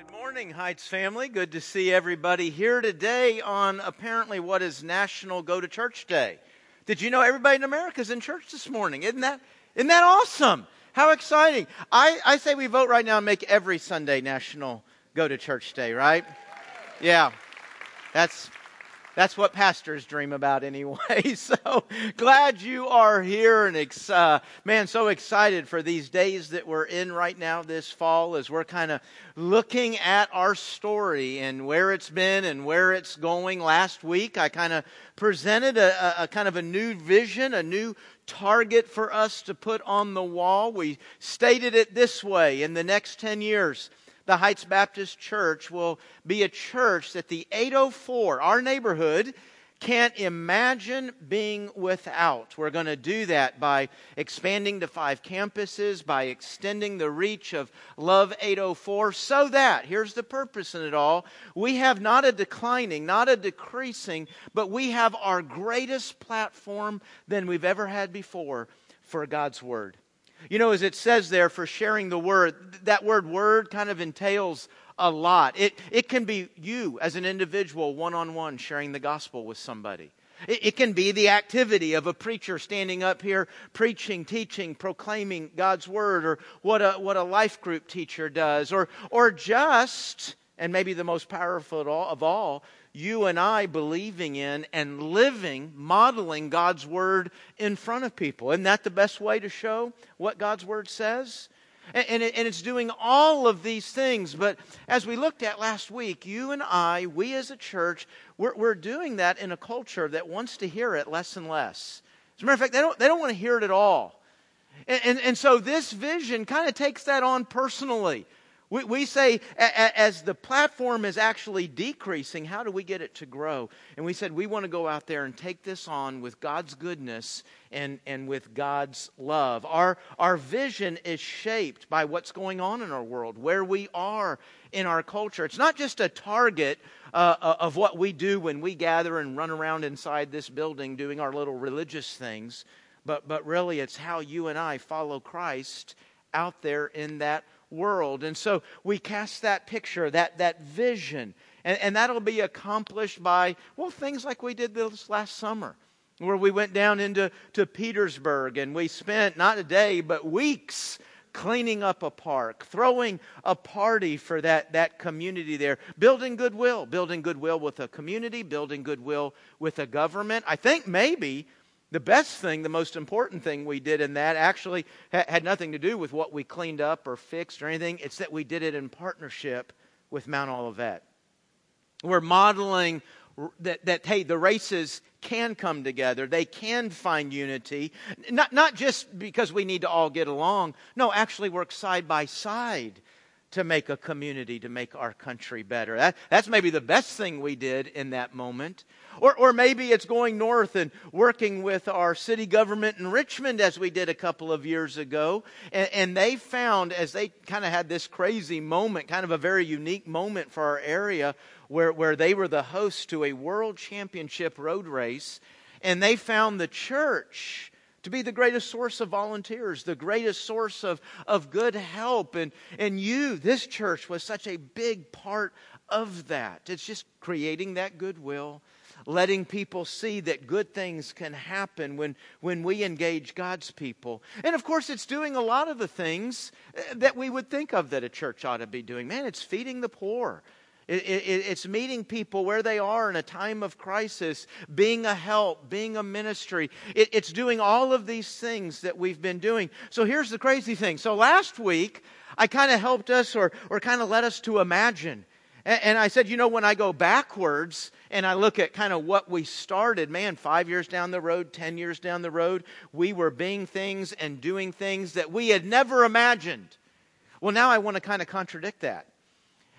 Good morning, Heights family. Good to see everybody here today on apparently what is National Go to Church Day. Did you know everybody in America is in church this morning? Isn't that, isn't that awesome? How exciting. I, I say we vote right now and make every Sunday National Go to Church Day, right? Yeah. That's that's what pastors dream about anyway. So glad you are here and ex- uh, man, so excited for these days that we're in right now this fall as we're kind of looking at our story and where it's been and where it's going. Last week, I kind of presented a, a, a kind of a new vision, a new target for us to put on the wall. We stated it this way in the next 10 years the Heights Baptist Church will be a church that the 804, our neighborhood, can't imagine being without. We're going to do that by expanding to five campuses, by extending the reach of Love 804, so that, here's the purpose in it all, we have not a declining, not a decreasing, but we have our greatest platform than we've ever had before for God's Word. You know, as it says there for sharing the word, that word word kind of entails a lot. It, it can be you as an individual, one on one, sharing the gospel with somebody. It, it can be the activity of a preacher standing up here preaching, teaching, proclaiming God's word, or what a, what a life group teacher does, or, or just, and maybe the most powerful of all, you and I believing in and living, modeling God's Word in front of people. Isn't that the best way to show what God's Word says? And, it's doing all of these things. But as we looked at last week, you and I, we as a church, we're, we're doing that in a culture that wants to hear it less and less. As a matter of fact, they don't, they don't want to hear it at all. And, and, and so this vision kind of takes that on personally. We, we say, as the platform is actually decreasing, how do we get it to grow? And we said, we want to go out there and take this on with God's goodness and, and with God's love. Our, our vision is shaped by what's going on in our world, where we are in our culture. It's not just a target uh, uh of what we do when we gather and run around inside this building doing our little religious things, but, but really it's how you and I follow Christ out there in that world. And so we cast that picture, that, that vision, and, and that'll be accomplished by, well, things like we did this last summer, where we went down into to Petersburg and we spent not a day, but weeks cleaning up a park, throwing a party for that, that community there, building goodwill, building goodwill with a community, building goodwill with a government. I think maybe the best thing, the most important thing we did in that actually ha- had nothing to do with what we cleaned up or fixed or anything. It's that we did it in partnership with Mount Olivet. We're modeling that, that hey, the races can come together. They can find unity. Not, not just because we need to all get along. No, actually work side by side to make a community, to make our country better. That, that's maybe the best thing we did in that moment. Or, or maybe it's going north and working with our city government in Richmond as we did a couple of years ago. And, and they found, as they kind of had this crazy moment, kind of a very unique moment for our area, where, where they were the host to a world championship road race. And they found the church to be the greatest source of volunteers, the greatest source of, of good help. And, and you, this church, was such a big part of that. It's just creating that goodwill, letting people see that good things can happen when, when we engage God's people. And of course, it's doing a lot of the things uh, that we would think of that a church ought to be doing. Man, it's feeding the poor. It, it, it's meeting people where they are in a time of crisis, being a help, being a ministry. It, it's doing all of these things that we've been doing. So here's the crazy thing. So last week, I kind of helped us or, or kind of led us to imagine. And, and I said, you know, when I go backwards and I look at kind of what we started, man, five years down the road, 10 years down the road, we were being things and doing things that we had never imagined. Well, now I want to kind of contradict that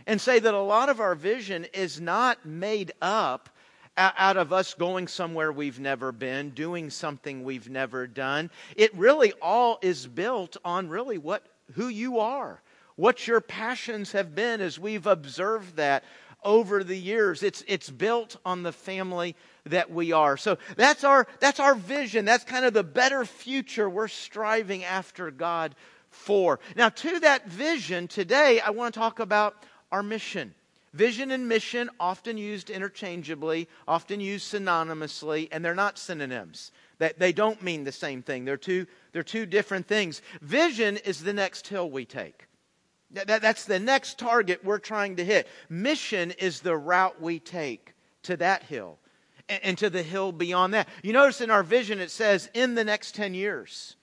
and say that a lot of our vision is not made up out of us going somewhere we've never been, doing something we've never done. It really all is built on really what who you are, what your passions have been as we've observed that over the years. It's it's built on the family that we are. So that's our that's our vision. That's kind of the better future we're striving after God for. Now to that vision today I want to talk about our mission. Vision and mission, often used interchangeably, often used synonymously, and they're not synonyms. They, they don't mean the same thing. They're two, they're two different things. Vision is the next hill we take. That, that's the next target we're trying to hit. Mission is the route we take to that hill and, and to the hill beyond that. You notice in our vision it says in the next 10 years.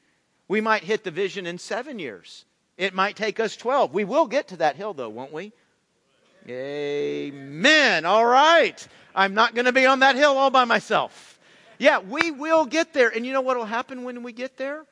We might hit the vision in seven years. It might take us 12. We will get to that hill, though, won't we? Amen. All right. I'm not going to be on that hill all by myself. Yeah, we will get there. And you know what will happen when we get there?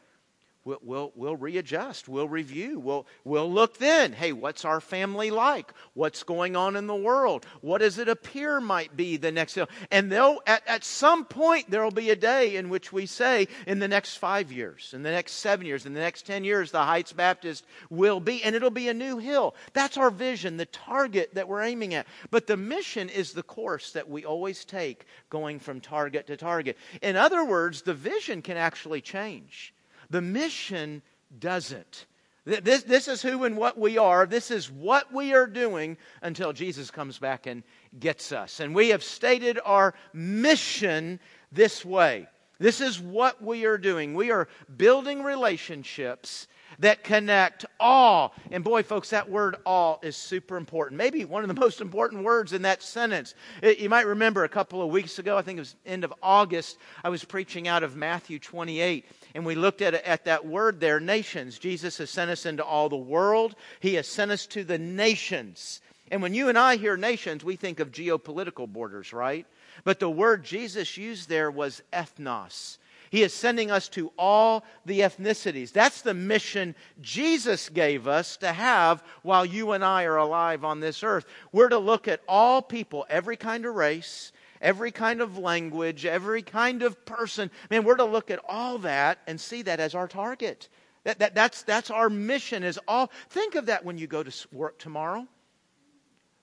We'll, we'll, we'll readjust, we'll review, we'll, we'll look then. Hey, what's our family like? What's going on in the world? What does it appear might be the next hill? And they'll, at, at some point, there will be a day in which we say, in the next five years, in the next seven years, in the next 10 years, the Heights Baptist will be, and it'll be a new hill. That's our vision, the target that we're aiming at. But the mission is the course that we always take going from target to target. In other words, the vision can actually change. The mission doesn't. This, this is who and what we are. This is what we are doing until Jesus comes back and gets us. And we have stated our mission this way. This is what we are doing. We are building relationships that connect all. And boy, folks, that word all is super important. Maybe one of the most important words in that sentence. You might remember a couple of weeks ago, I think it was end of August, I was preaching out of Matthew 28, and we looked at, at that word there, nations. Jesus has sent us into all the world, He has sent us to the nations. And when you and I hear nations, we think of geopolitical borders, right? But the word Jesus used there was ethnos. He is sending us to all the ethnicities. That's the mission Jesus gave us to have while you and I are alive on this earth. We're to look at all people, every kind of race, every kind of language, every kind of person. Man, we're to look at all that and see that as our target. That, that, that's, that's our mission is all. Think of that when you go to work tomorrow.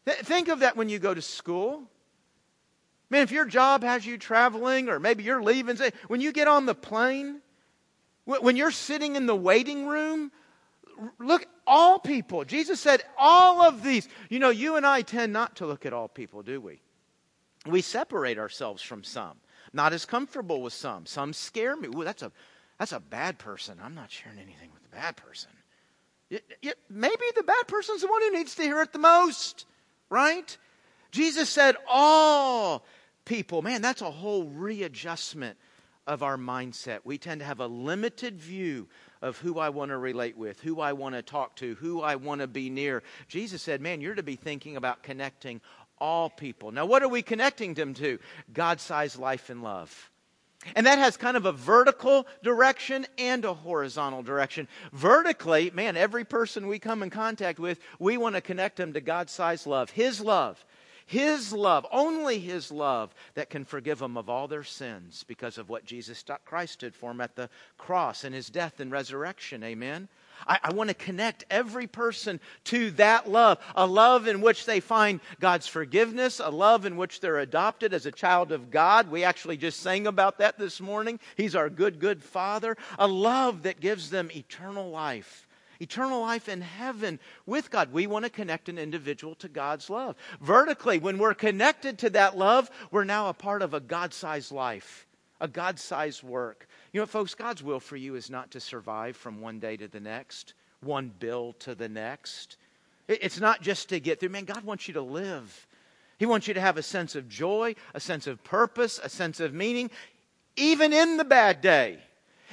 Think of that when you go to school. Man, if your job has you traveling, or maybe you're leaving, say, when you get on the plane, when you're sitting in the waiting room, look, all people. Jesus said, all of these. You know, you and I tend not to look at all people, do we? We separate ourselves from some. Not as comfortable with some. Some scare me. Ooh, that's a, that's a bad person. I'm not sharing anything with the bad person. It, it, maybe the bad person's the one who needs to hear it the most, right? Jesus said, all people. Man, that's a whole readjustment of our mindset. We tend to have a limited view of who I want to relate with, who I want to talk to, who I want to be near. Jesus said, Man, you're to be thinking about connecting all people. Now, what are we connecting them to? God sized life and love. And that has kind of a vertical direction and a horizontal direction. Vertically, man, every person we come in contact with, we want to connect them to God sized love, His love. His love, only His love, that can forgive them of all their sins because of what Jesus Christ did for them at the cross and His death and resurrection. Amen. I, I, want to connect every person to that love, a love in which they find God's forgiveness, a love in which they're adopted as a child of God. We actually just sang about that this morning. He's our good, good Father. A love that gives them eternal life eternal life in heaven with God. We want to connect an individual to God's love. Vertically, when we're connected to that love, we're now a part of a God sized life, a God sized work. You know, folks, God's will for you is not to survive from one day to the next, one bill to the next. It's not just to get through. Man, God wants you to live. He wants you to have a sense of joy, a sense of purpose, a sense of meaning, even in the bad day.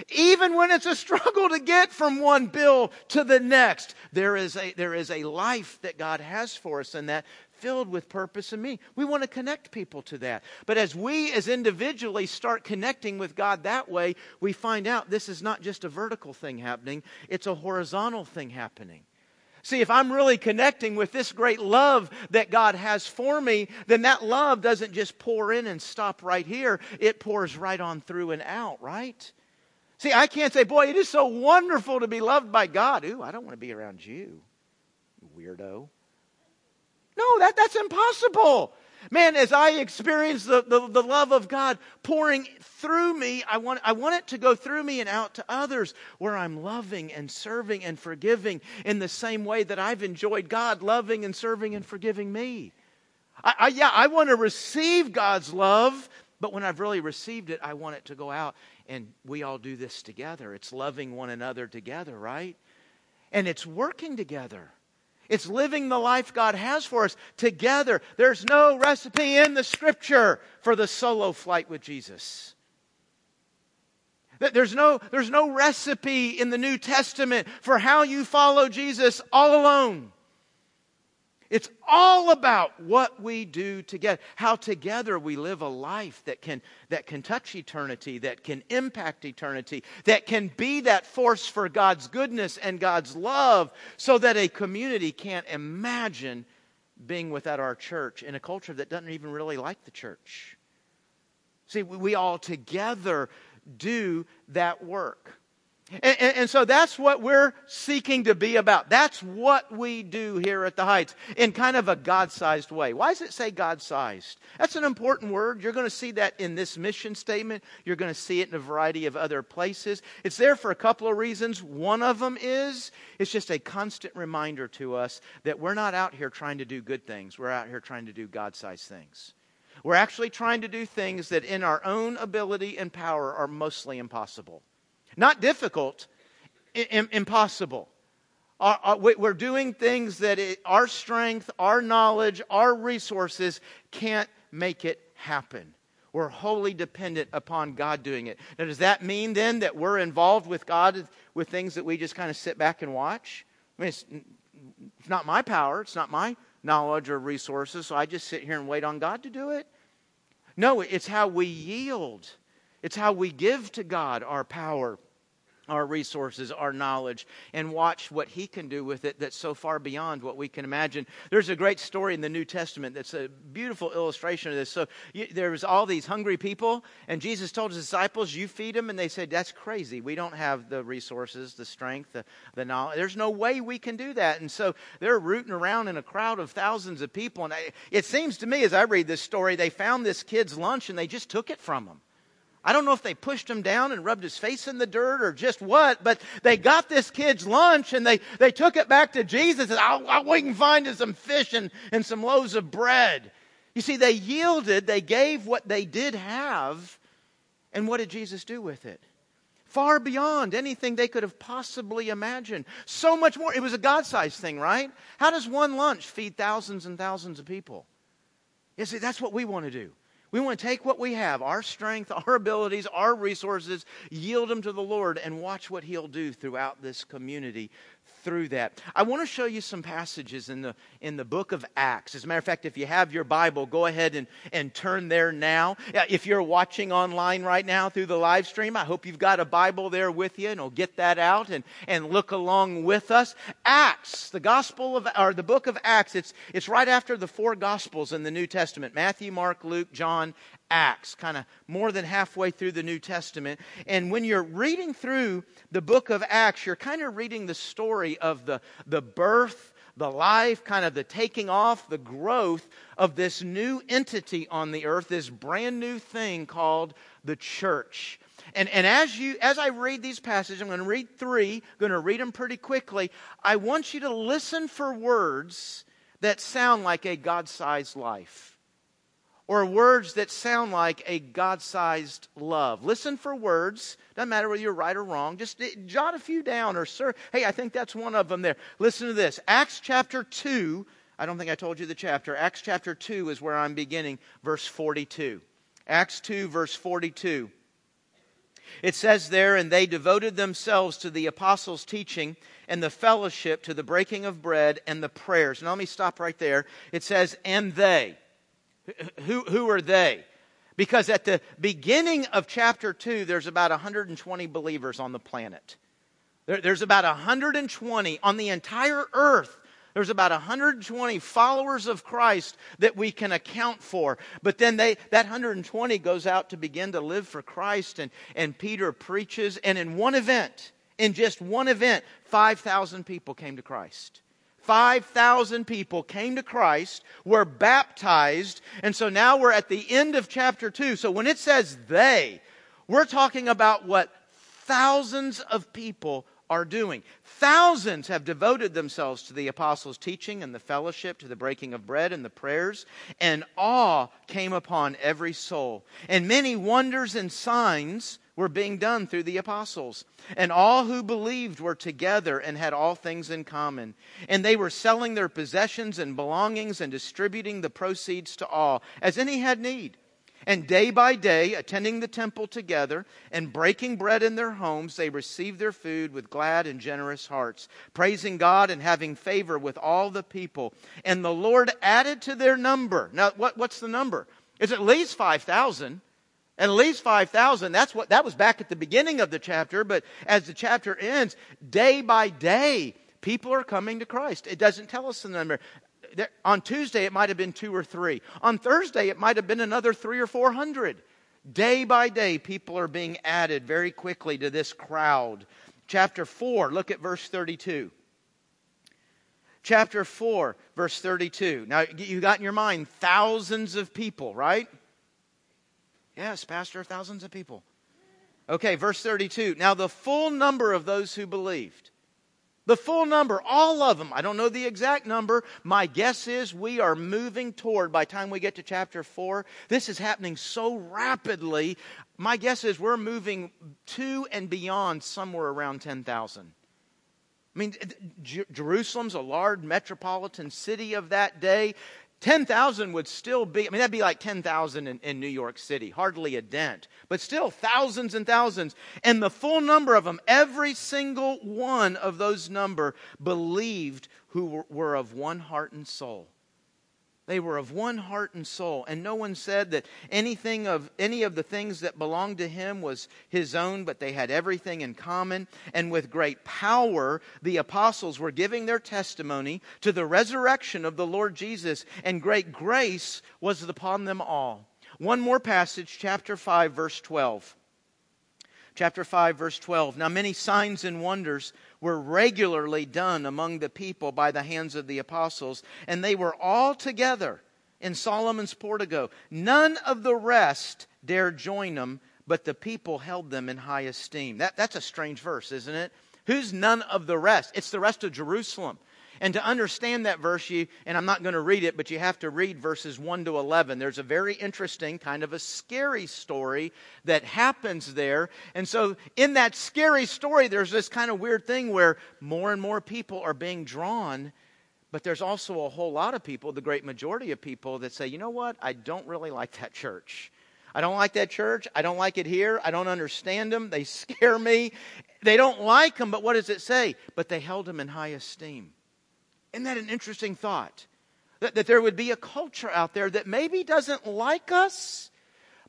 Even when it's a struggle to get from one bill to the next, there is a, there is a life that God has for us and that filled with purpose and meaning. We want to connect people to that. But as we as individually start connecting with God that way, we find out this is not just a vertical thing happening, it's a horizontal thing happening. See, if I'm really connecting with this great love that God has for me, then that love doesn't just pour in and stop right here. It pours right on through and out, right? See, I can't say, boy, it is so wonderful to be loved by God. Ooh, I don't want to be around you, weirdo. No, that, that's impossible. Man, as I experience the, the, the, love of God pouring through me, I want, I want it to go through me and out to others where I'm loving and serving and forgiving in the same way that I've enjoyed God loving and serving and forgiving me. I, I, yeah, I want to receive God's love, but when I've really received it, I want it to go out and we all do this together. It's loving one another together, right? And it's working together. It's living the life God has for us together. There's no recipe in the scripture for the solo flight with Jesus. There's no, there's no recipe in the New Testament for how you follow Jesus all alone. It's all about what we do together, how together we live a life that can, that can touch eternity, that can impact eternity, that can be that force for God's goodness and God's love, so that a community can't imagine being without our church in a culture that doesn't even really like the church. See, we all together do that work. And, and, and, so that's what we're seeking to be about. That's what we do here at the Heights in kind of a God sized way. Why does it say God sized? That's an important word. You're going to see that in this mission statement. You're going to see it in a variety of other places. It's there for a couple of reasons. One of them is it's just a constant reminder to us that we're not out here trying to do good things, we're out here trying to do God sized things. We're actually trying to do things that in our own ability and power are mostly impossible. Not difficult, impossible. we're doing things that our strength, our knowledge, our resources can't make it happen. We're wholly dependent upon God doing it. Now, does that mean then that we're involved with God with things that we just kind of sit back and watch? I mean, it's, it's not my power, it's not my knowledge or resources, so I just sit here and wait on God to do it. No, it's how we yield it's how we give to God our power, our resources, our knowledge, and watch what He can do with it that's so far beyond what we can imagine. There's a great story in the New Testament that's a beautiful illustration of this. So you, there was all these hungry people, and Jesus told His disciples, "You feed them," and they said, "That's crazy. We don't have the resources, the strength, the, the knowledge. There's no way we can do that." And so they're rooting around in a crowd of thousands of people, and I, it seems to me, as I read this story, they found this kid's lunch and they just took it from him. I don't know if they pushed him down and rubbed his face in the dirt or just what, but they got this kid's lunch and they, they took it back to Jesus and I'll, I'll, we can find some fish and, and some loaves of bread. You see, they yielded, they gave what they did have, and what did Jesus do with it? Far beyond anything they could have possibly imagined. So much more. It was a God sized thing, right? How does one lunch feed thousands and thousands of people? You see, that's what we want to do. We want to take what we have, our strength, our abilities, our resources, yield them to the Lord, and watch what He'll do throughout this community through that. I want to show you some passages in the, in the book of Acts. As a matter of fact, if you have your Bible, go ahead and, and turn there now. If you're watching online right now through the live stream, I hope you've got a Bible there with you and will get that out and, and look along with us. Acts, the gospel of, or the book of Acts, it's, it's right after the four gospels in the New Testament Matthew, Mark, Luke, John, Acts, kind of more than halfway through the New Testament. And when you're reading through the book of Acts, you're kind of reading the story of the, the birth, the life, kind of the taking off, the growth of this new entity on the earth, this brand new thing called the church. And, and as, you, as I read these passages, I'm going to read three, I'm going to read them pretty quickly. I want you to listen for words that sound like a God sized life or words that sound like a God sized love. Listen for words. Doesn't matter whether you're right or wrong. Just eh, jot a few down or, sir, hey, I think that's one of them there. Listen to this Acts chapter 2. I don't think I told you the chapter. Acts chapter 2 is where I'm beginning, verse 42. Acts 2, verse 42. It says there, and they devoted themselves to the apostles' teaching and the fellowship, to the breaking of bread and the prayers. Now let me stop right there. It says, and they. Who, who are they? Because at the beginning of chapter 2, there's about 120 believers on the planet. There, there's about 120 on the entire earth. There's about 120 followers of Christ that we can account for. But then they, that 120 goes out to begin to live for Christ, and, and Peter preaches. And in one event, in just one event, 5,000 people came to Christ. 5,000 people came to Christ, were baptized, and so now we're at the end of chapter 2. So when it says they, we're talking about what thousands of people are doing. Thousands have devoted themselves to the apostles' teaching and the fellowship, to the breaking of bread and the prayers, and awe came upon every soul. And many wonders and signs were being done through the apostles. And all who believed were together and had all things in common. And they were selling their possessions and belongings and distributing the proceeds to all, as any had need. And day by day, attending the temple together and breaking bread in their homes, they received their food with glad and generous hearts, praising God and having favor with all the people. And the Lord added to their number. Now, what, what's the number? It's at least 5,000. At least 5,000. That's what, that was back at the beginning of the chapter, but as the chapter ends, day by day, people are coming to Christ. It doesn't tell us the number on Tuesday it might have been two or three. On Thursday it might have been another three or four hundred. Day by day, people are being added very quickly to this crowd. Chapter 4, look at verse 32. Chapter 4, verse 32. Now, you got in your mind thousands of people, right? Yes, Pastor, thousands of people. Okay, verse 32. Now, the full number of those who believed the full number, all of them. I don't know the exact number. My guess is we are moving toward, by time we get to chapter 4, this is happening so rapidly. My guess is we're moving to and beyond somewhere around 10,000. I mean, Jerusalem's a large metropolitan city of that day. 10,000 would still be, I mean, that'd be like 10,000 in, in, New York City, hardly a dent, but still thousands and thousands. And the full number of them, every single one of those number believed who were, were of one heart and soul. They were of one heart and soul, and no one said that anything of any of the things that belonged to him was his own, but they had everything in common. And with great power, the apostles were giving their testimony to the resurrection of the Lord Jesus, and great grace was upon them all. One more passage, chapter 5, verse 12. Chapter 5, verse 12. Now, many signs and wonders were regularly done among the people by the hands of the apostles, and they were all together in Solomon's portico. None of the rest dared join them, but the people held them in high esteem. That, that's a strange verse, isn't it? Who's none of the rest? It's the rest of Jerusalem. And to understand that verse, you, and I'm not going to read it, but you have to read verses 1 to 11. There's a very interesting, kind of a scary story that happens there. And so, in that scary story, there's this kind of weird thing where more and more people are being drawn. But there's also a whole lot of people, the great majority of people, that say, you know what? I don't really like that church. I don't like that church. I don't like it here. I don't understand them. They scare me. They don't like them, but what does it say? But they held them in high esteem. Isn't that an interesting thought? That, that there would be a culture out there that maybe doesn't like us,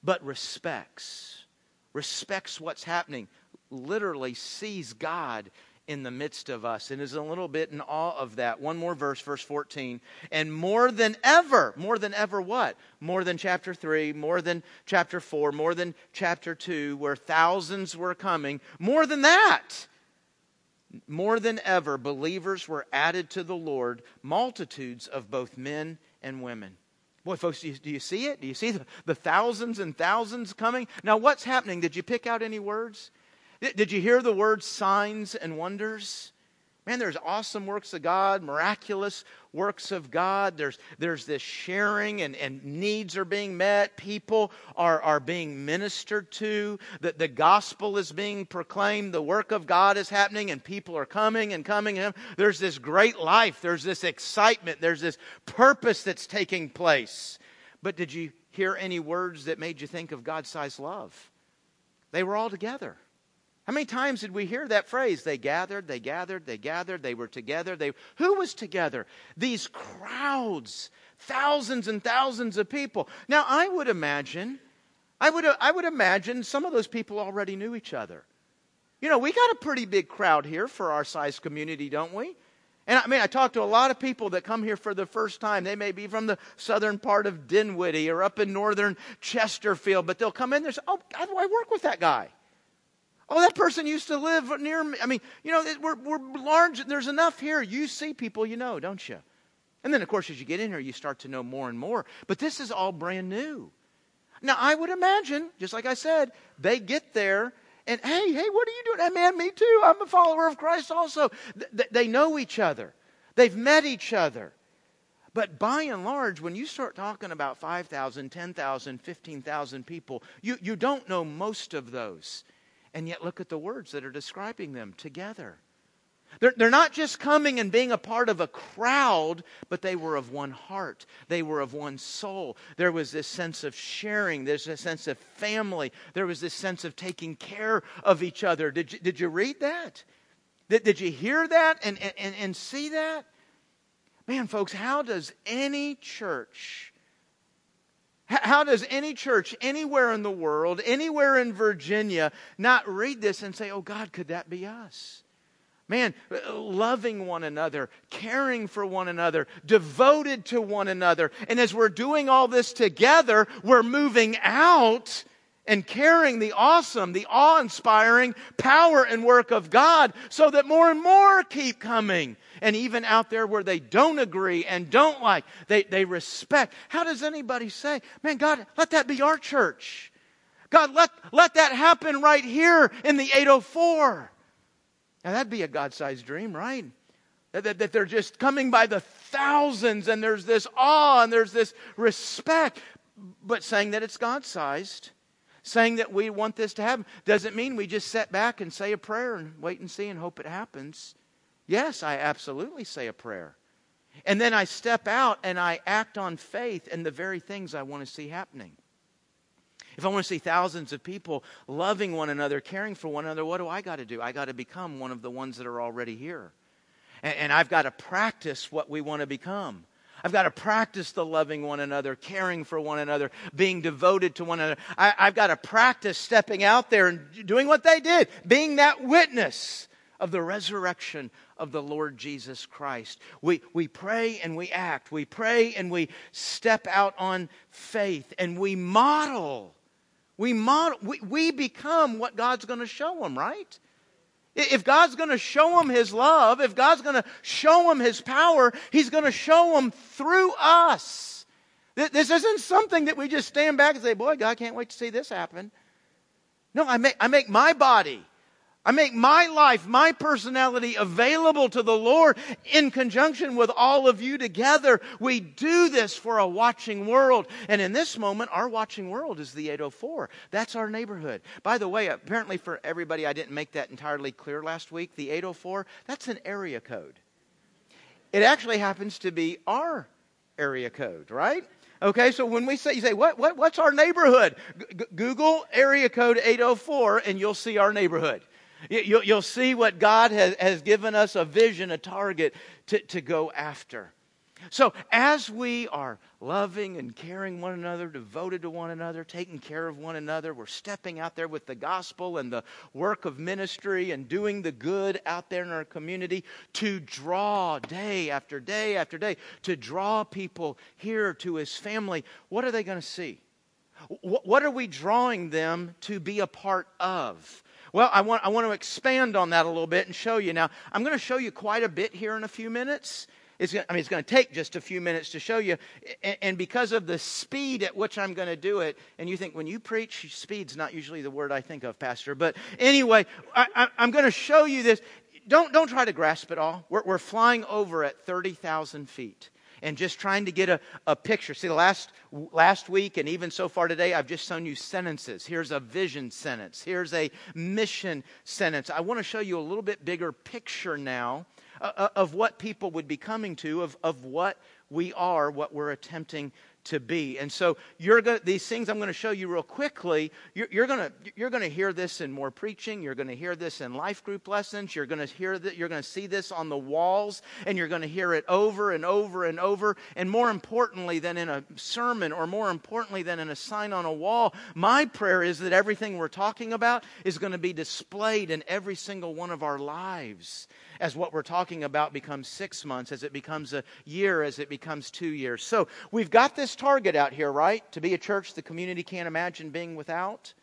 but respects, respects what's happening, literally sees God in the midst of us and is a little bit in awe of that. One more verse, verse 14. And more than ever, more than ever what? More than chapter 3, more than chapter 4, more than chapter 2, where thousands were coming. More than that, more than ever, believers were added to the Lord, multitudes of both men and women. Boy, folks, do you, do you see it? Do you see the, the, thousands and thousands coming? Now, what's happening? Did you pick out any words? Did, did you hear the words signs and wonders? Man, there's awesome works of God, miraculous works of God. There's, there's this sharing, and, and needs are being met. People are, are being ministered to. The, the gospel is being proclaimed. The work of God is happening, and people are coming and coming. There's this great life. There's this excitement. There's this purpose that's taking place. But did you hear any words that made you think of God sized love? They were all together. How many times did we hear that phrase? They gathered, they gathered, they gathered, they were together. They, who was together? These crowds, thousands and thousands of people. Now, I would imagine, I would, I would imagine some of those people already knew each other. You know, we got a pretty big crowd here for our size community, don't we? And I mean, I talk to a lot of people that come here for the first time. They may be from the southern part of Dinwiddie or up in northern Chesterfield, but they'll come in there and say, Oh, I work with that guy? Oh, that person used to live near me. I mean, you know, we're, we're large. There's enough here. You see people you know, don't you? And then, of course, as you get in here, you start to know more and more. But this is all brand new. Now, I would imagine, just like I said, they get there and, hey, hey, what are you doing? Hey, man, me too. I'm a follower of Christ also. Th- they know each other, they've met each other. But by and large, when you start talking about 5,000, 10,000, 15,000 people, you, you don't know most of those. And yet, look at the words that are describing them together. They're, they're not just coming and being a part of a crowd, but they were of one heart. They were of one soul. There was this sense of sharing. There's a sense of family. There was this sense of taking care of each other. Did you, did you read that? Did, did you hear that and, and, and see that? Man, folks, how does any church how does any church anywhere in the world, anywhere in Virginia, not read this and say, oh, God, could that be us? Man, loving one another, caring for one another, devoted to one another. And as we're doing all this together, we're moving out and carrying the awesome, the awe inspiring power and work of God so that more and more keep coming. And even out there where they don't agree and don't like, they, they respect. How does anybody say, man, God, let that be our church? God, let, let that happen right here in the 804. Now, that'd be a God sized dream, right? That, that, that, they're just coming by the thousands and there's this awe and there's this respect. But saying that it's God sized, saying that we want this to happen, doesn't mean we just sit back and say a prayer and wait and see and hope it happens. Yes, I absolutely say a prayer. And then I step out and I act on faith in the very things I want to see happening. If I want to see thousands of people loving one another, caring for one another, what do I got to do? I got to become one of the ones that are already here. And, and I've got to practice what we want to become. I've got to practice the loving one another, caring for one another, being devoted to one another. I, have got to practice stepping out there and doing what they did, being that witness of the resurrection of the Lord Jesus Christ. We, we pray and we act. We pray and we step out on faith and we model we, model, we, we become what God's going to show them, right? If God's going to show them His love, if God's going to show them His power, He's going to show them through us. This isn't something that we just stand back and say, Boy, God can't wait to see this happen. No, I make, I make my body I make my life, my personality available to the Lord in conjunction with all of you together. We do this for a watching world. And in this moment, our watching world is the 804. That's our neighborhood. By the way, apparently for everybody, I didn't make that entirely clear last week. The 804, that's an area code. It actually happens to be our area code, right? Okay, so when we say, you say, what, what, what's our neighborhood? G- Google area code 804 and you'll see our neighborhood. You'll see what God has, has given us a vision, a target to, to go after. So, as we are loving and caring one another, devoted to one another, taking care of one another, we're stepping out there with the gospel and the work of ministry and doing the good out there in our community to draw day after day after day, to draw people here to his family. What are they going to see? What are we drawing them to be a part of? Well, I want, I want to expand on that a little bit and show you. Now, I'm going to show you quite a bit here in a few minutes. It's, I mean, it's going to take just a few minutes to show you. And, because of the speed at which I'm going to do it, and you think when you preach, speed's not usually the word I think of, Pastor. But anyway, I, am going to show you this. Don't, don't try to grasp it all. We're, we're flying over at 30,000 feet and just trying to get a, a picture. See, last, last week and even so far today, I've just shown you sentences. Here's a vision sentence, here's a mission sentence. I want to show you a little bit bigger picture now uh, uh of what people would be coming to, of, of what we are, what we're attempting to be. And so you're going these things I'm going to show you real quickly. You're, you're going to you're going to hear this in more preaching. You're going to hear this in life group lessons. You're going to hear that. You're going to see this on the walls, and you're going to hear it over and over and over. And more importantly than in a sermon, or more importantly than in a sign on a wall, my prayer is that everything we're talking about is going to be displayed in every single one of our lives as what we're talking about becomes six months, as it becomes a year, as it becomes two years. So we've got this target out here, right? To be a church the community can't imagine being without.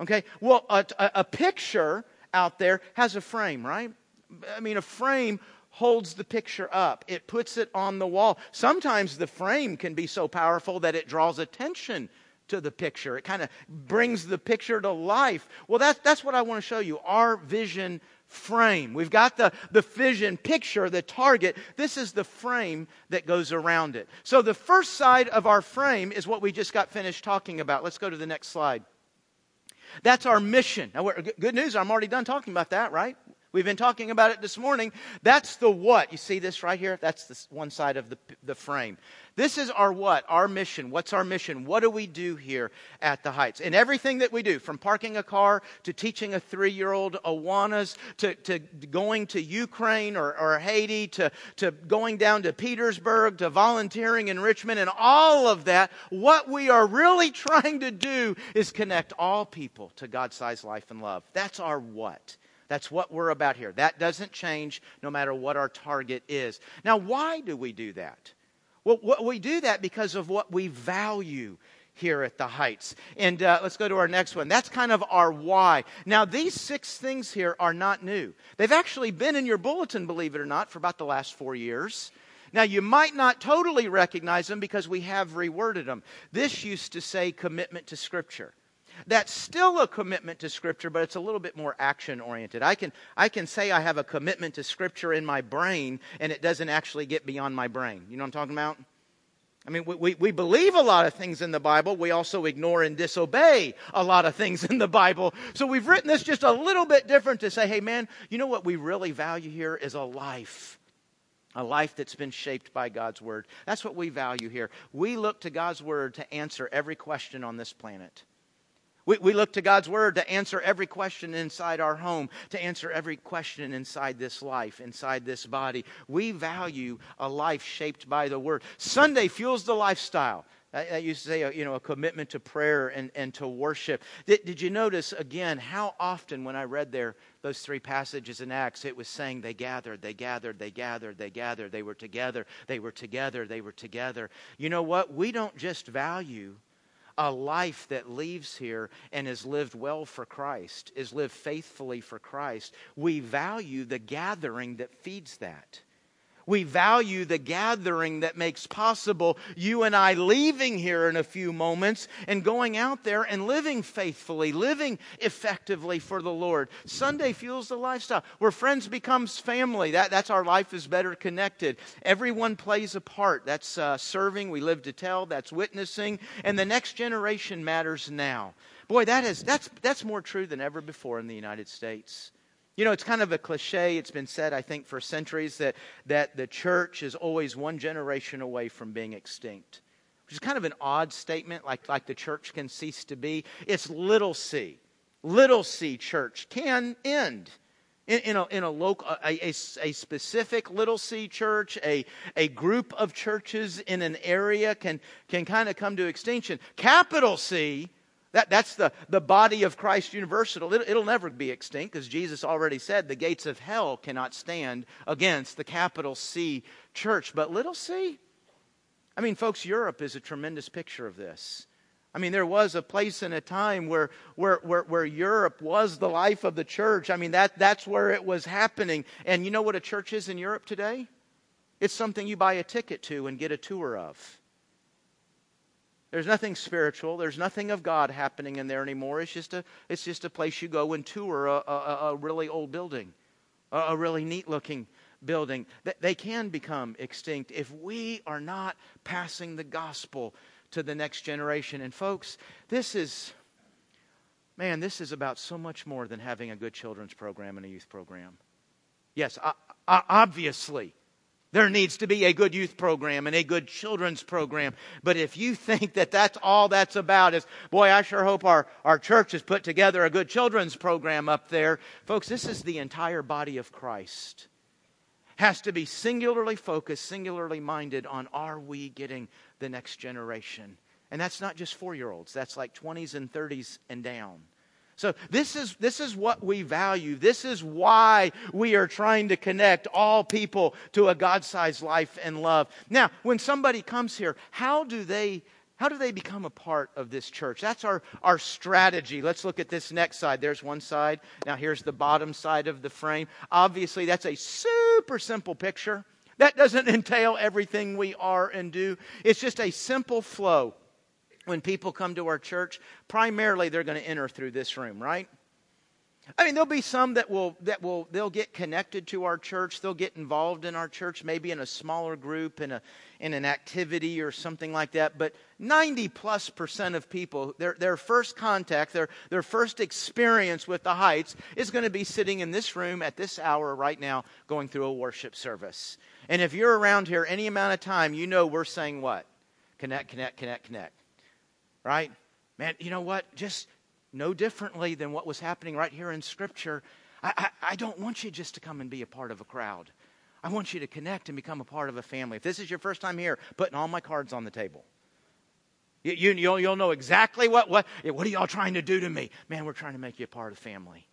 Okay? Well, a, a, picture out there has a frame, right? I mean, a frame holds the picture up, it puts it on the wall. Sometimes the frame can be so powerful that it draws attention to the picture. It kind of brings the picture to life. Well, that's, that's what I want to show you our vision frame. We've got the, the vision picture, the target. This is the frame that goes around it. So the first side of our frame is what we just got finished talking about. Let's go to the next slide. That's our mission. Now, good news, I'm already done talking about that, right? We've been talking about it this morning. That's the what. You see this right here? That's the one side of the, the frame. This is our what? Our mission. What's our mission? What do we do here at the Heights? In everything that we do, from parking a car to teaching a three year old Awanas to, to going to Ukraine or, or Haiti to, to going down to Petersburg to volunteering in Richmond and all of that, what we are really trying to do is connect all people to God sized life and love. That's our what. That's what we're about here. That doesn't change no matter what our target is. Now, why do we do that? Well, we do that because of what we value here at the Heights. And uh, let's go to our next one. That's kind of our why. Now, these six things here are not new. They've actually been in your bulletin, believe it or not, for about the last four years. Now, you might not totally recognize them because we have reworded them. This used to say commitment to Scripture. That's still a commitment to Scripture, but it's a little bit more action oriented. I can, I can say I have a commitment to Scripture in my brain, and it doesn't actually get beyond my brain. You know what I'm talking about? I mean, we, we believe a lot of things in the Bible. We also ignore and disobey a lot of things in the Bible. So we've written this just a little bit different to say, hey, man, you know what we really value here is a life. A life that's been shaped by God's Word. That's what we value here. We look to God's Word to answer every question on this planet. We, we look to God's Word to answer every question inside our home, to answer every question inside this life, inside this body. We value a life shaped by the Word. Sunday fuels the lifestyle. I, used to say, uh, you know, a commitment to prayer and, and to worship. Did, did you notice, again, how often when I read there those three passages in Acts, it was saying they gathered, they gathered, they gathered, they gathered, they were together, they were together, they were together. You know what? We don't just value a life that leaves here and is lived well for Christ, is lived faithfully for Christ, we value the gathering that feeds that. We value the gathering that makes possible you and I leaving here in a few moments and going out there and living faithfully, living effectively for the Lord. Sunday fuels the lifestyle where friends becomes family. That, that's our life is better connected. Everyone plays a part. That's uh, serving. We live to tell. That's witnessing. And the next generation matters now. Boy, that is, that's, that's more true than ever before in the United States. You know, it's kind of a cliche. It's been said, I think, for centuries that, that the church is always one generation away from being extinct, which is kind of an odd statement, like, like the church can cease to be. It's little c. Little c church can end. In, in, a, in a, local, a, a, a, specific little c church, a, a group of churches in an area can, can kind of come to extinction. Capital C that, that's the, the body of Christ universal. It'll, it'll never be extinct because Jesus already said the gates of hell cannot stand against the capital C church. But little c? I mean, folks, Europe is a tremendous picture of this. I mean, there was a place and a time where, where, where, where, Europe was the life of the church. I mean, that, that's where it was happening. And you know what a church is in Europe today? It's something you buy a ticket to and get a tour of. There's nothing spiritual. There's nothing of God happening in there anymore. It's just a, it's just a place you go and tour a, a, a really old building, a, a really neat looking building. They can become extinct if we are not passing the gospel to the next generation. And folks, this is, man, this is about so much more than having a good children's program and a youth program. Yes, obviously, there needs to be a good youth program and a good children's program. But if you think that that's all that's about is, boy, I sure hope our, our church has put together a good children's program up there. Folks, this is the entire body of Christ. Has to be singularly focused, singularly minded on are we getting the next generation? And that's not just four year olds, that's like 20s and 30s and down. So this is, this is what we value. This is why we are trying to connect all people to a God-sized life and love. Now, when somebody comes here, how do they How do they become a part of this church? That's our, our strategy. Let's look at this next side. There's one side. Now, here's the bottom side of the frame. Obviously, that's a super simple picture. That doesn't entail everything we are and do, it's just a simple flow. When people come to our church, primarily they're going to enter through this room, right? I mean, there'll be some that will that will they'll get connected to our church. They'll get involved in our church, maybe in a smaller group, in a in an activity or something like that. But ninety plus percent of people, their their first contact, their their first experience with the Heights is going to be sitting in this room at this hour right now, going through a worship service. And if you're around here any amount of time, you know we're saying what? Connect, connect, connect, connect. Right? Man, you know what? Just no differently than what was happening right here in Scripture. I, I, I, don't want you just to come and be a part of a crowd. I want you to connect and become a part of a family. If this is your first time here, putting all my cards on the table. You, you, you'll, you'll know exactly what, what, what are y'all trying to do to me? Man, we're trying to make you a part of family.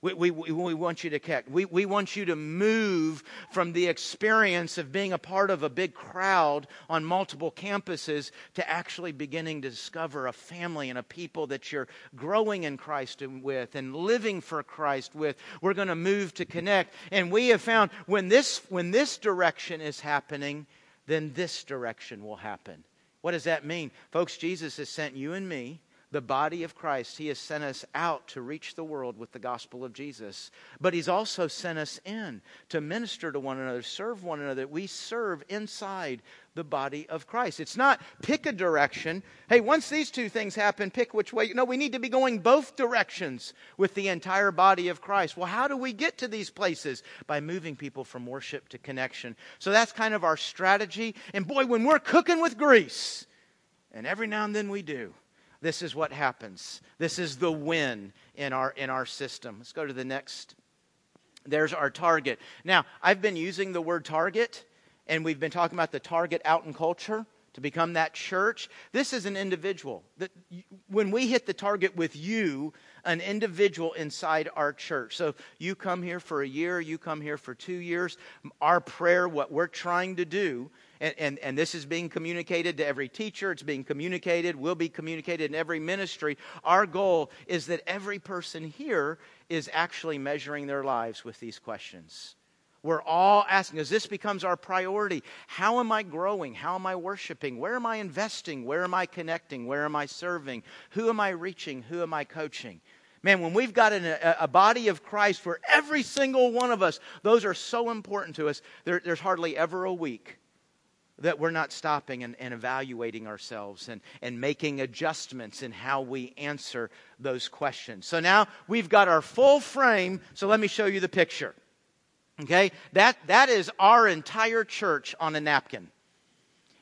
We, we, we want you to connect. We, we want you to move from the experience of being a part of a big crowd on multiple campuses to actually beginning to discover a family and a people that you're growing in Christ with and living for Christ with. We're going to move to connect. And we have found when this, when this direction is happening, then this direction will happen. What does that mean? Folks, Jesus has sent you and me the body of Christ. He has sent us out to reach the world with the gospel of Jesus. But He's also sent us in to minister to one another, serve one another. We serve inside the body of Christ. It's not pick a direction. Hey, once these two things happen, pick which way. No, we need to be going both directions with the entire body of Christ. Well, how do we get to these places? By moving people from worship to connection. So that's kind of our strategy. And boy, when we're cooking with grease, and every now and then we do this is what happens. This is the win in our in our system. Let's go to the next. There's our target. Now, I've been using the word target, and we've been talking about the target out in culture to become that church. This is an individual. That when we hit the target with you, an individual inside our church. So you come here for a year, you come here for two years. Our prayer, what we're trying to do and, and, and this is being communicated to every teacher, it's being communicated, will be communicated in every ministry. Our goal is that every person here is actually measuring their lives with these questions. We're all asking, as this becomes our priority, how am I growing? How am I worshiping? Where am I investing? Where am I connecting? Where am I serving? Who am I reaching? Who am I coaching? Man, when we've got an, a, a, body of Christ for every single one of us, those are so important to us. There, there's hardly ever a week that we're not stopping and, and, evaluating ourselves and, and making adjustments in how we answer those questions. So now we've got our full frame. So let me show you the picture. Okay? That, that is our entire church on a napkin.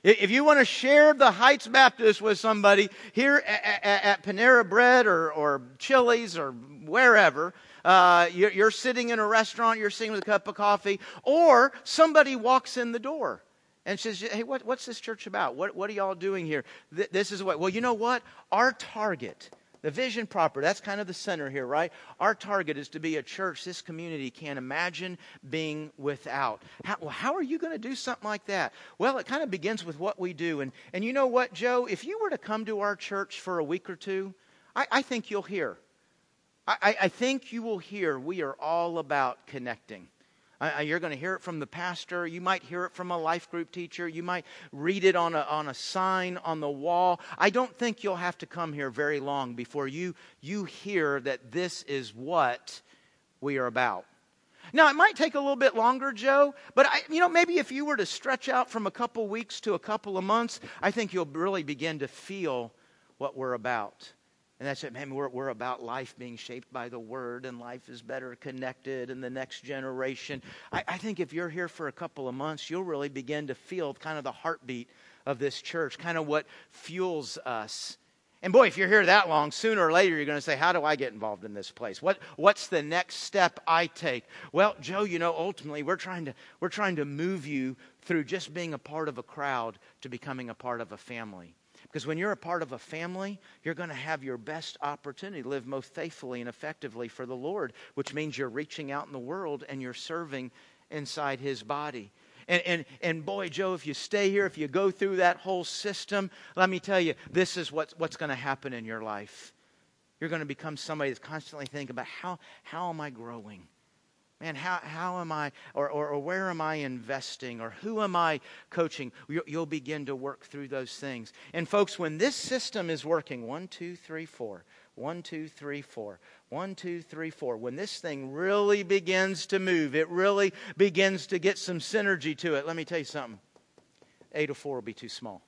If you want to share the Heights Baptist with somebody here at, at, Panera Bread or, or Chili's or wherever, uh, you're, you're sitting in a restaurant, you're sitting with a cup of coffee, or somebody walks in the door and says, Hey, what, what's this church about? What, what are y'all doing here? Th- this is what, well, you know what? Our target, the vision proper, that's kind of the center here, right? Our target is to be a church this community can't imagine being without. How, well, how are you going to do something like that? Well, it kind of begins with what we do. And, and you know what, Joe? If you were to come to our church for a week or two, I, I think you'll hear. I, I think you will hear we are all about connecting. Uh, you're going to hear it from the pastor. You might hear it from a life group teacher. You might read it on a, on a sign on the wall. I don't think you'll have to come here very long before you, you hear that this is what we are about. Now, it might take a little bit longer, Joe, but I, you know, maybe if you were to stretch out from a couple weeks to a couple of months, I think you'll really begin to feel what we're about. And that's it, man. We're, we're about life being shaped by the Word, and life is better connected in the next generation. I, I think if you're here for a couple of months, you'll really begin to feel kind of the heartbeat of this church, kind of what fuels us. And boy, if you're here that long, sooner or later you're going to say, How do I get involved in this place? What, what's the next step I take? Well, Joe, you know, ultimately we're trying, to, we're trying to move you through just being a part of a crowd to becoming a part of a family. Because when you're a part of a family, you're going to have your best opportunity to live most faithfully and effectively for the Lord, which means you're reaching out in the world and you're serving inside His body. And, and, and boy, Joe, if you stay here, if you go through that whole system, let me tell you, this is what's, what's going to happen in your life. You're going to become somebody that's constantly thinking about how, how am I growing? Man, how, how am I, or, or, or where am I investing, or who am I coaching? You'll begin to work through those things. And folks, when this system is working, one, two, three, four, one, two, three, four. One, two, three, four. When this thing really begins to move, it really begins to get some synergy to it. Let me tell you something. Eight or four will be too small.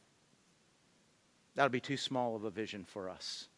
That'll be too small of a vision for us.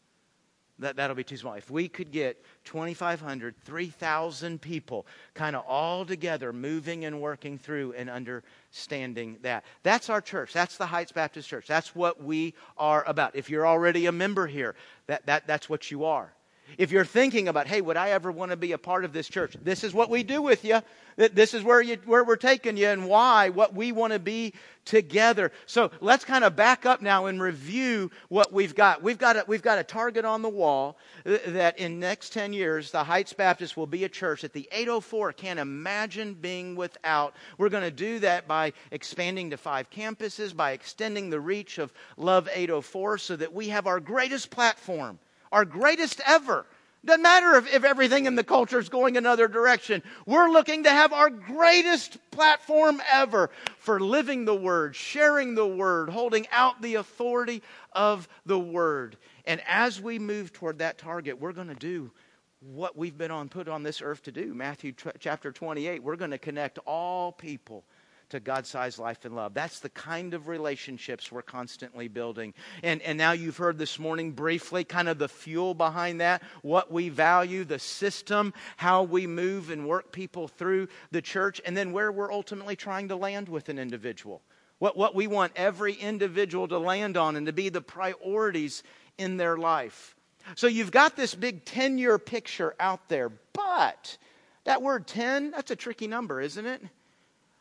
That, that'll be too small. If we could get 2,500, 3,000 people kind of all together moving and working through and understanding that. That's our church. That's the Heights Baptist Church. That's what we are about. If you're already a member here, that, that, that's what you are. If you're thinking about, hey, would I ever want to be a part of this church? This is what we do with you. This is where, you, where we're taking you and why, what we want to be together. So let's kind of back up now and review what we've got. We've got a, we've got a target on the wall that in next 10 years, the Heights Baptist will be a church that the 804 can't imagine being without. We're going to do that by expanding to five campuses, by extending the reach of Love 804 so that we have our greatest platform our greatest ever. Doesn't matter if, if everything in the culture is going another direction. We're looking to have our greatest platform ever for living the Word, sharing the Word, holding out the authority of the Word. And as we move toward that target, we're going to do what we've been on put on this earth to do. Matthew t- chapter 28. We're going to connect all people to God sized life and love. That's the kind of relationships we're constantly building. And, and now you've heard this morning briefly kind of the fuel behind that, what we value, the system, how we move and work people through the church, and then where we're ultimately trying to land with an individual. What, what we want every individual to land on and to be the priorities in their life. So you've got this big 10 year picture out there, but that word 10, that's a tricky number, isn't it?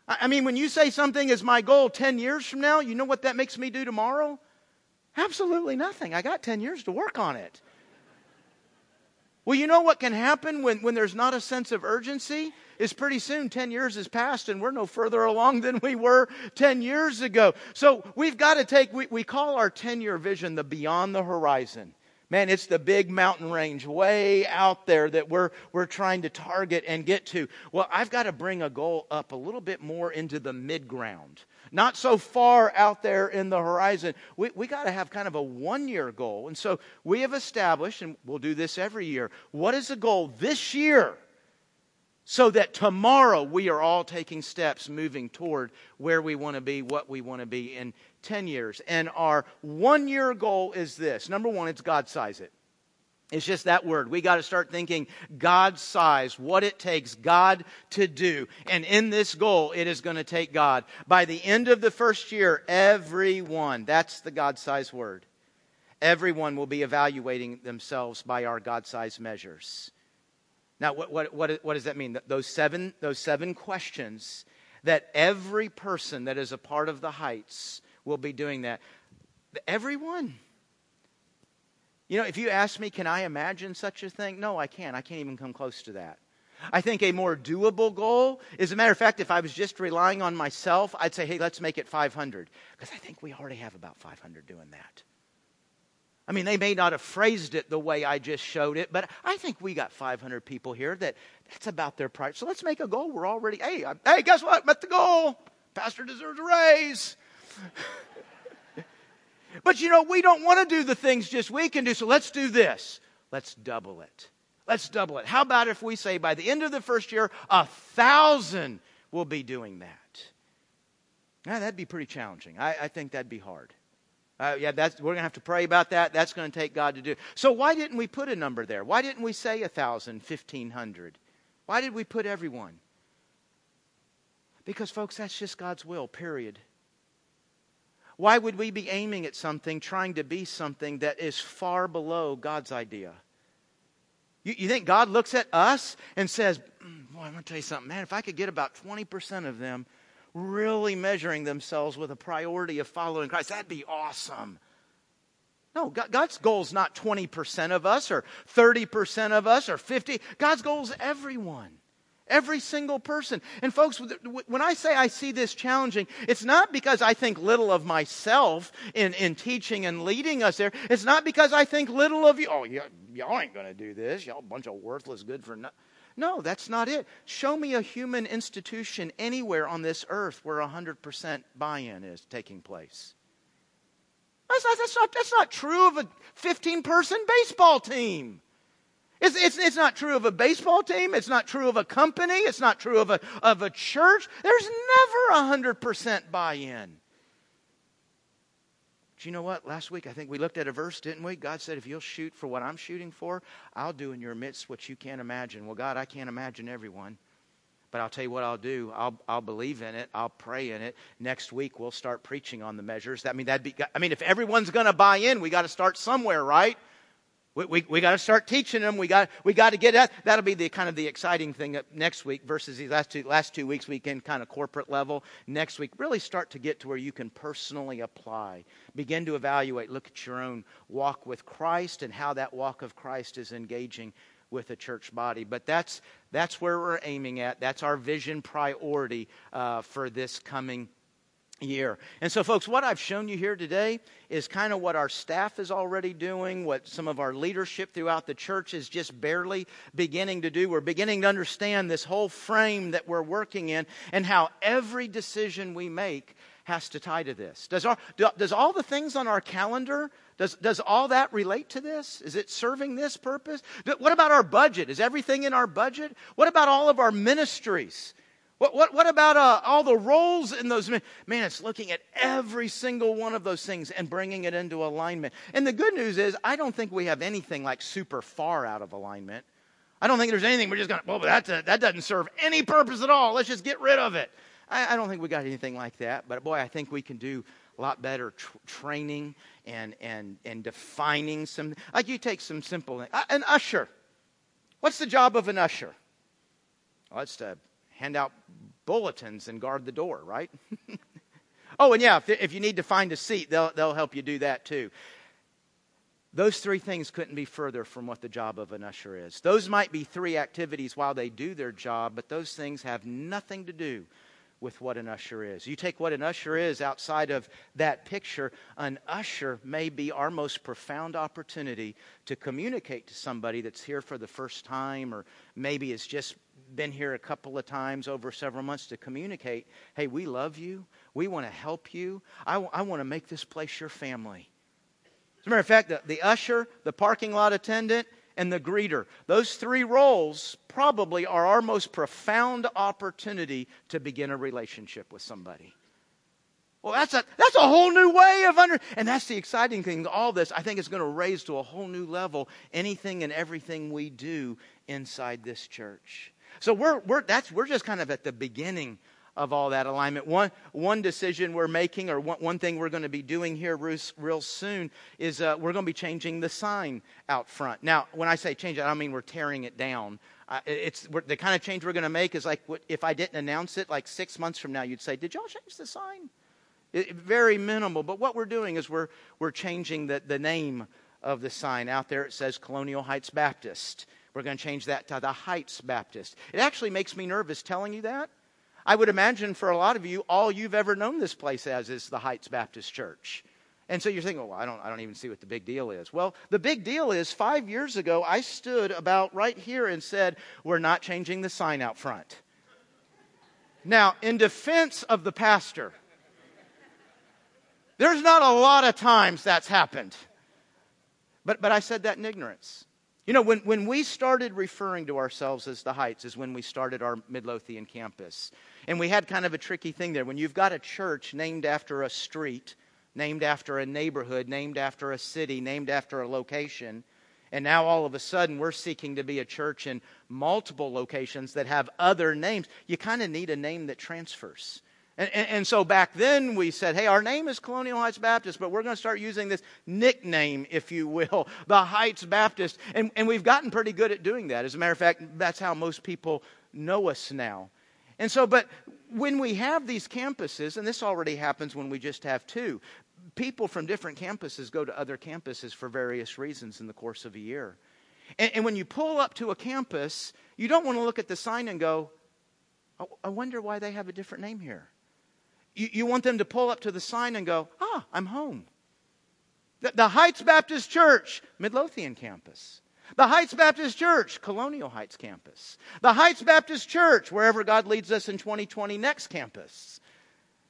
I mean, when you say something is my goal 10 years from now, you know what that makes me do tomorrow? Absolutely nothing. I got 10 years to work on it. Well, you know what can happen when, when there's not a sense of urgency? Is pretty soon 10 years has passed and we're no further along than we were 10 years ago. So we've got to take, we, we call our 10 year vision the beyond the horizon. Man, it's the big mountain range way out there that we're, we're trying to target and get to. Well, I've got to bring a goal up a little bit more into the mid ground. Not so far out there in the horizon. We, we got to have kind of a one year goal. And so we have established, and we'll do this every year, what is the goal this year? So that tomorrow we are all taking steps moving toward where we want to be, what we want to be in 10 years. And our one year goal is this number one, it's God size it. It's just that word. We got to start thinking God size, what it takes God to do. And in this goal, it is going to take God. By the end of the first year, everyone, that's the God size word, everyone will be evaluating themselves by our God size measures. Now, what, what, what, what does that mean? Those seven, those seven questions that every person that is a part of the Heights will be doing that. Everyone. You know, if you ask me, can I imagine such a thing? No, I can't. I can't even come close to that. I think a more doable goal, as a matter of fact, if I was just relying on myself, I'd say, hey, let's make it 500. Because I think we already have about 500 doing that. I mean, they may not have phrased it the way I just showed it, but I think we got 500 people here that that's about their price. So let's make a goal. We're already, hey, I, hey, guess what? Met the goal. Pastor deserves a raise. but you know, we don't want to do the things just we can do, so let's do this. Let's double it. Let's double it. How about if we say by the end of the first year, a thousand will be doing that? Now, that'd be pretty challenging. I, I think that'd be hard. Uh, yeah, that's, we're going to have to pray about that. That's going to take God to do. So why didn't we put a number there? Why didn't we say a thousand, fifteen hundred? Why did we put everyone? Because, folks, that's just God's will, period. Why would we be aiming at something, trying to be something that is far below God's idea? You, you think God looks at us and says, mm, Boy, I'm going to tell you something, man, if I could get about 20% of them really measuring themselves with a priority of following Christ. That'd be awesome. No, God's goal is not 20% of us or 30% of us or 50. God's goal is everyone. Every single person. And folks, when I say I see this challenging, it's not because I think little of myself in, in teaching and leading us there. It's not because I think little of you. Oh, y'all ain't going to do this. Y'all a bunch of worthless, good for nothing. No, that's not it. Show me a human institution anywhere on this earth where 100% buy in is taking place. That's not, that's, not, that's not true of a 15 person baseball team. It's, it's, it's not true of a baseball team. It's not true of a company. It's not true of a, of a church. There's never 100% buy in. But you know what? Last week, I think we looked at a verse, didn't we? God said, if you'll shoot for what I'm shooting for, I'll do in your midst what you can't imagine. Well, God, I can't imagine everyone. But I'll tell you what I'll do. I'll, I'll believe in it. I'll pray in it. Next week, we'll start preaching on the measures. That, I mean, that'd be, I mean, if everyone's going to buy in, we got to start somewhere, right? We, we, we got to start teaching them. We got, we got to get that. That'll be the kind of the exciting thing next week versus these last two, last two weeks, we can kind of corporate level. Next week, really start to get to where you can personally apply. Begin to evaluate, look at your own walk with Christ and how that walk of Christ is engaging with a church body. But that's, that's where we're aiming at. That's our vision priority uh, for this coming year. And so, folks, what I've shown you here today is kind of what our staff is already doing, what some of our leadership throughout the church is just barely beginning to do. We're beginning to understand this whole frame that we're working in and how every decision we make has to tie to this. Does, our, does all the things on our calendar, does, does all that relate to this? Is it serving this purpose? What about our budget? Is everything in our budget? What about all of our ministries? What, what, what about uh, all the roles in those? Men? Man, it's looking at every single one of those things and bringing it into alignment. And the good news is, I don't think we have anything like super far out of alignment. I don't think there's anything we're just going to, well, that, that doesn't serve any purpose at all. Let's just get rid of it. I, I, don't think we got anything like that. But boy, I think we can do a lot better tr- training and, and, and defining some. Like you take some simple, uh, an usher. What's the job of an usher? Well, it's to hand out bulletins and guard the door, right? oh, and yeah, if, you need to find a seat, they'll, they'll help you do that too. Those three things couldn't be further from what the job of an usher is. Those might be three activities while they do their job, but those things have nothing to do with what an usher is. You take what an usher is outside of that picture, an usher may be our most profound opportunity to communicate to somebody that's here for the first time or maybe is just been here a couple of times over several months to communicate hey, we love you. We want to help you. I, w- I want to make this place your family. As a matter of fact, the, the usher, the parking lot attendant, and the greeter. Those three roles probably are our most profound opportunity to begin a relationship with somebody. Well, that's a, that's a whole new way of under, and that's the exciting thing. All this, I think, is going to raise to a whole new level anything and everything we do inside this church. So we're, we're, that's, we're just kind of at the beginning of all that alignment. One, one decision we're making, or one, one thing we're going to be doing here real, soon, is uh, we're going to be changing the sign out front. Now, when I say change I don't mean we're tearing it down. Uh, it's the kind of change we're going to make is like if I didn't announce it, like six months from now, you'd say, "Did y'all change the sign?" It, very minimal. But what we're doing is we're we're changing the, the name of the sign out there. It says Colonial Heights Baptist. We're going to change that to the Heights Baptist. It actually makes me nervous telling you that I would imagine for a lot of you, all you've ever known this place as is the Heights Baptist Church. And so you're thinking, well, I don't, I don't even see what the big deal is. Well, the big deal is five years ago, I stood about right here and said, we're not changing the sign out front. Now, in defense of the pastor, there's not a lot of times that's happened. But, but I said that in ignorance. You know, when, when we started referring to ourselves as the Heights, is when we started our Midlothian campus. And we had kind of a tricky thing there. When you've got a church named after a street, named after a neighborhood, named after a city, named after a location, and now all of a sudden we're seeking to be a church in multiple locations that have other names, you kind of need a name that transfers. And, and, and, so back then we said, hey, our name is Colonial Heights Baptist, but we're going to start using this nickname, if you will, the Heights Baptist. And, and we've gotten pretty good at doing that. As a matter of fact, that's how most people know us now. And so, but when we have these campuses, and this already happens when we just have two, people from different campuses go to other campuses for various reasons in the course of a year. And, and when you pull up to a campus, you don't want to look at the sign and go, oh, I wonder why they have a different name here. You, you want them to pull up to the sign and go, ah, I'm home. The, the Heights Baptist Church, Midlothian campus. The Heights Baptist Church, Colonial Heights campus. The Heights Baptist Church, wherever God leads us in 2020, next campus.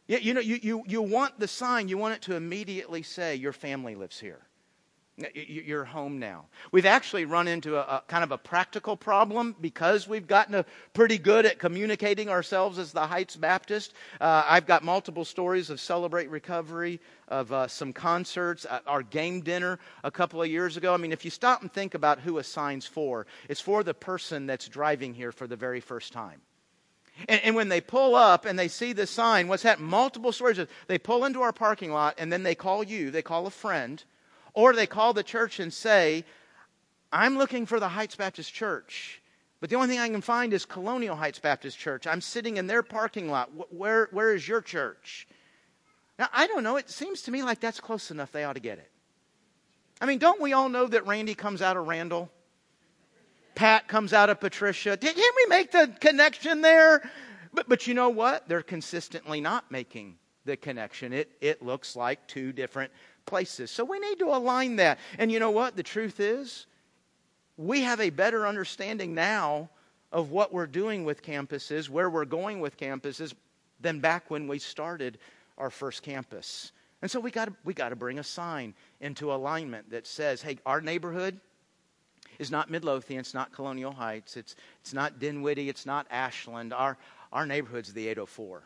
You, you know, you, you, you want the sign, you want it to immediately say, Your family lives here. You're home now. We've actually run into a, a, kind of a practical problem because we've gotten a, pretty good at communicating ourselves as the Heights Baptist. Uh, I've got multiple stories of Celebrate Recovery, of uh, some concerts, uh, our game dinner a couple of years ago. I mean, if you stop and think about who assigns for, it's for the person that's driving here for the very first time. And, and, when they pull up and they see the sign, what's happened? Multiple stories. They pull into our parking lot and then they call you, they call a friend, or they call the church and say, I'm looking for the Heights Baptist Church. But the only thing I can find is Colonial Heights Baptist Church. I'm sitting in their parking lot. Where, where is your church? Now, I don't know. It seems to me like that's close enough. They ought to get it. I mean, don't we all know that Randy comes out of Randall? Pat comes out of Patricia. Can't we make the connection there? But, but you know what? They're consistently not making the connection. It, it looks like two different places. So we need to align that. And you know what? The truth is, we have a better understanding now of what we're doing with campuses, where we're going with campuses, than back when we started our first campus. And so we got we got to bring a sign into alignment that says, "Hey, our neighborhood is not Midlothian, it's not Colonial Heights, it's it's not Dinwiddie, it's not Ashland. Our our neighborhood's the 804."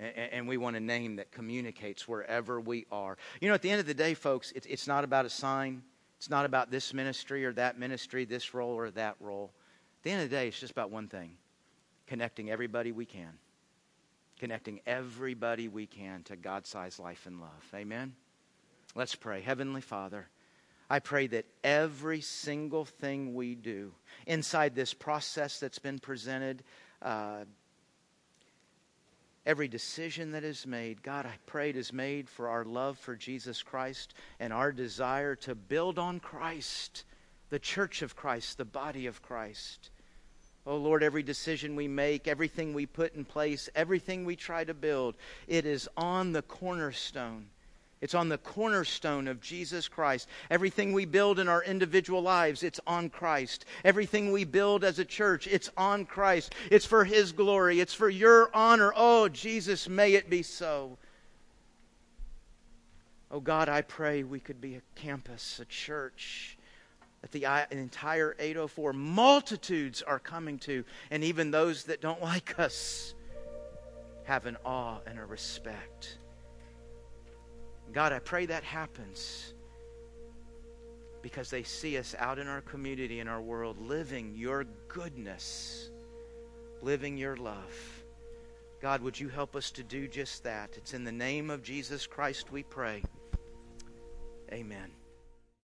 And we want a name that communicates wherever we are. You know, at the end of the day, folks, it's, not about a sign. It's not about this ministry or that ministry, this role or that role. At the end of the day, it's just about one thing connecting everybody we can. Connecting everybody we can to God sized life and love. Amen? Let's pray. Heavenly Father, I pray that every single thing we do inside this process that's been presented, uh, Every decision that is made, God, I pray it is made for our love for Jesus Christ and our desire to build on Christ, the church of Christ, the body of Christ. Oh Lord, every decision we make, everything we put in place, everything we try to build, it is on the cornerstone it's on the cornerstone of Jesus Christ. Everything we build in our individual lives, it's on Christ. Everything we build as a church, it's on Christ. It's for His glory. It's for your honor. Oh, Jesus, may it be so. Oh, God, I pray we could be a campus, a church that the entire 804 multitudes are coming to, and even those that don't like us have an awe and a respect. God, I pray that happens because they see us out in our community, in our world, living your goodness, living your love. God, would you help us to do just that? It's in the name of Jesus Christ we pray. Amen.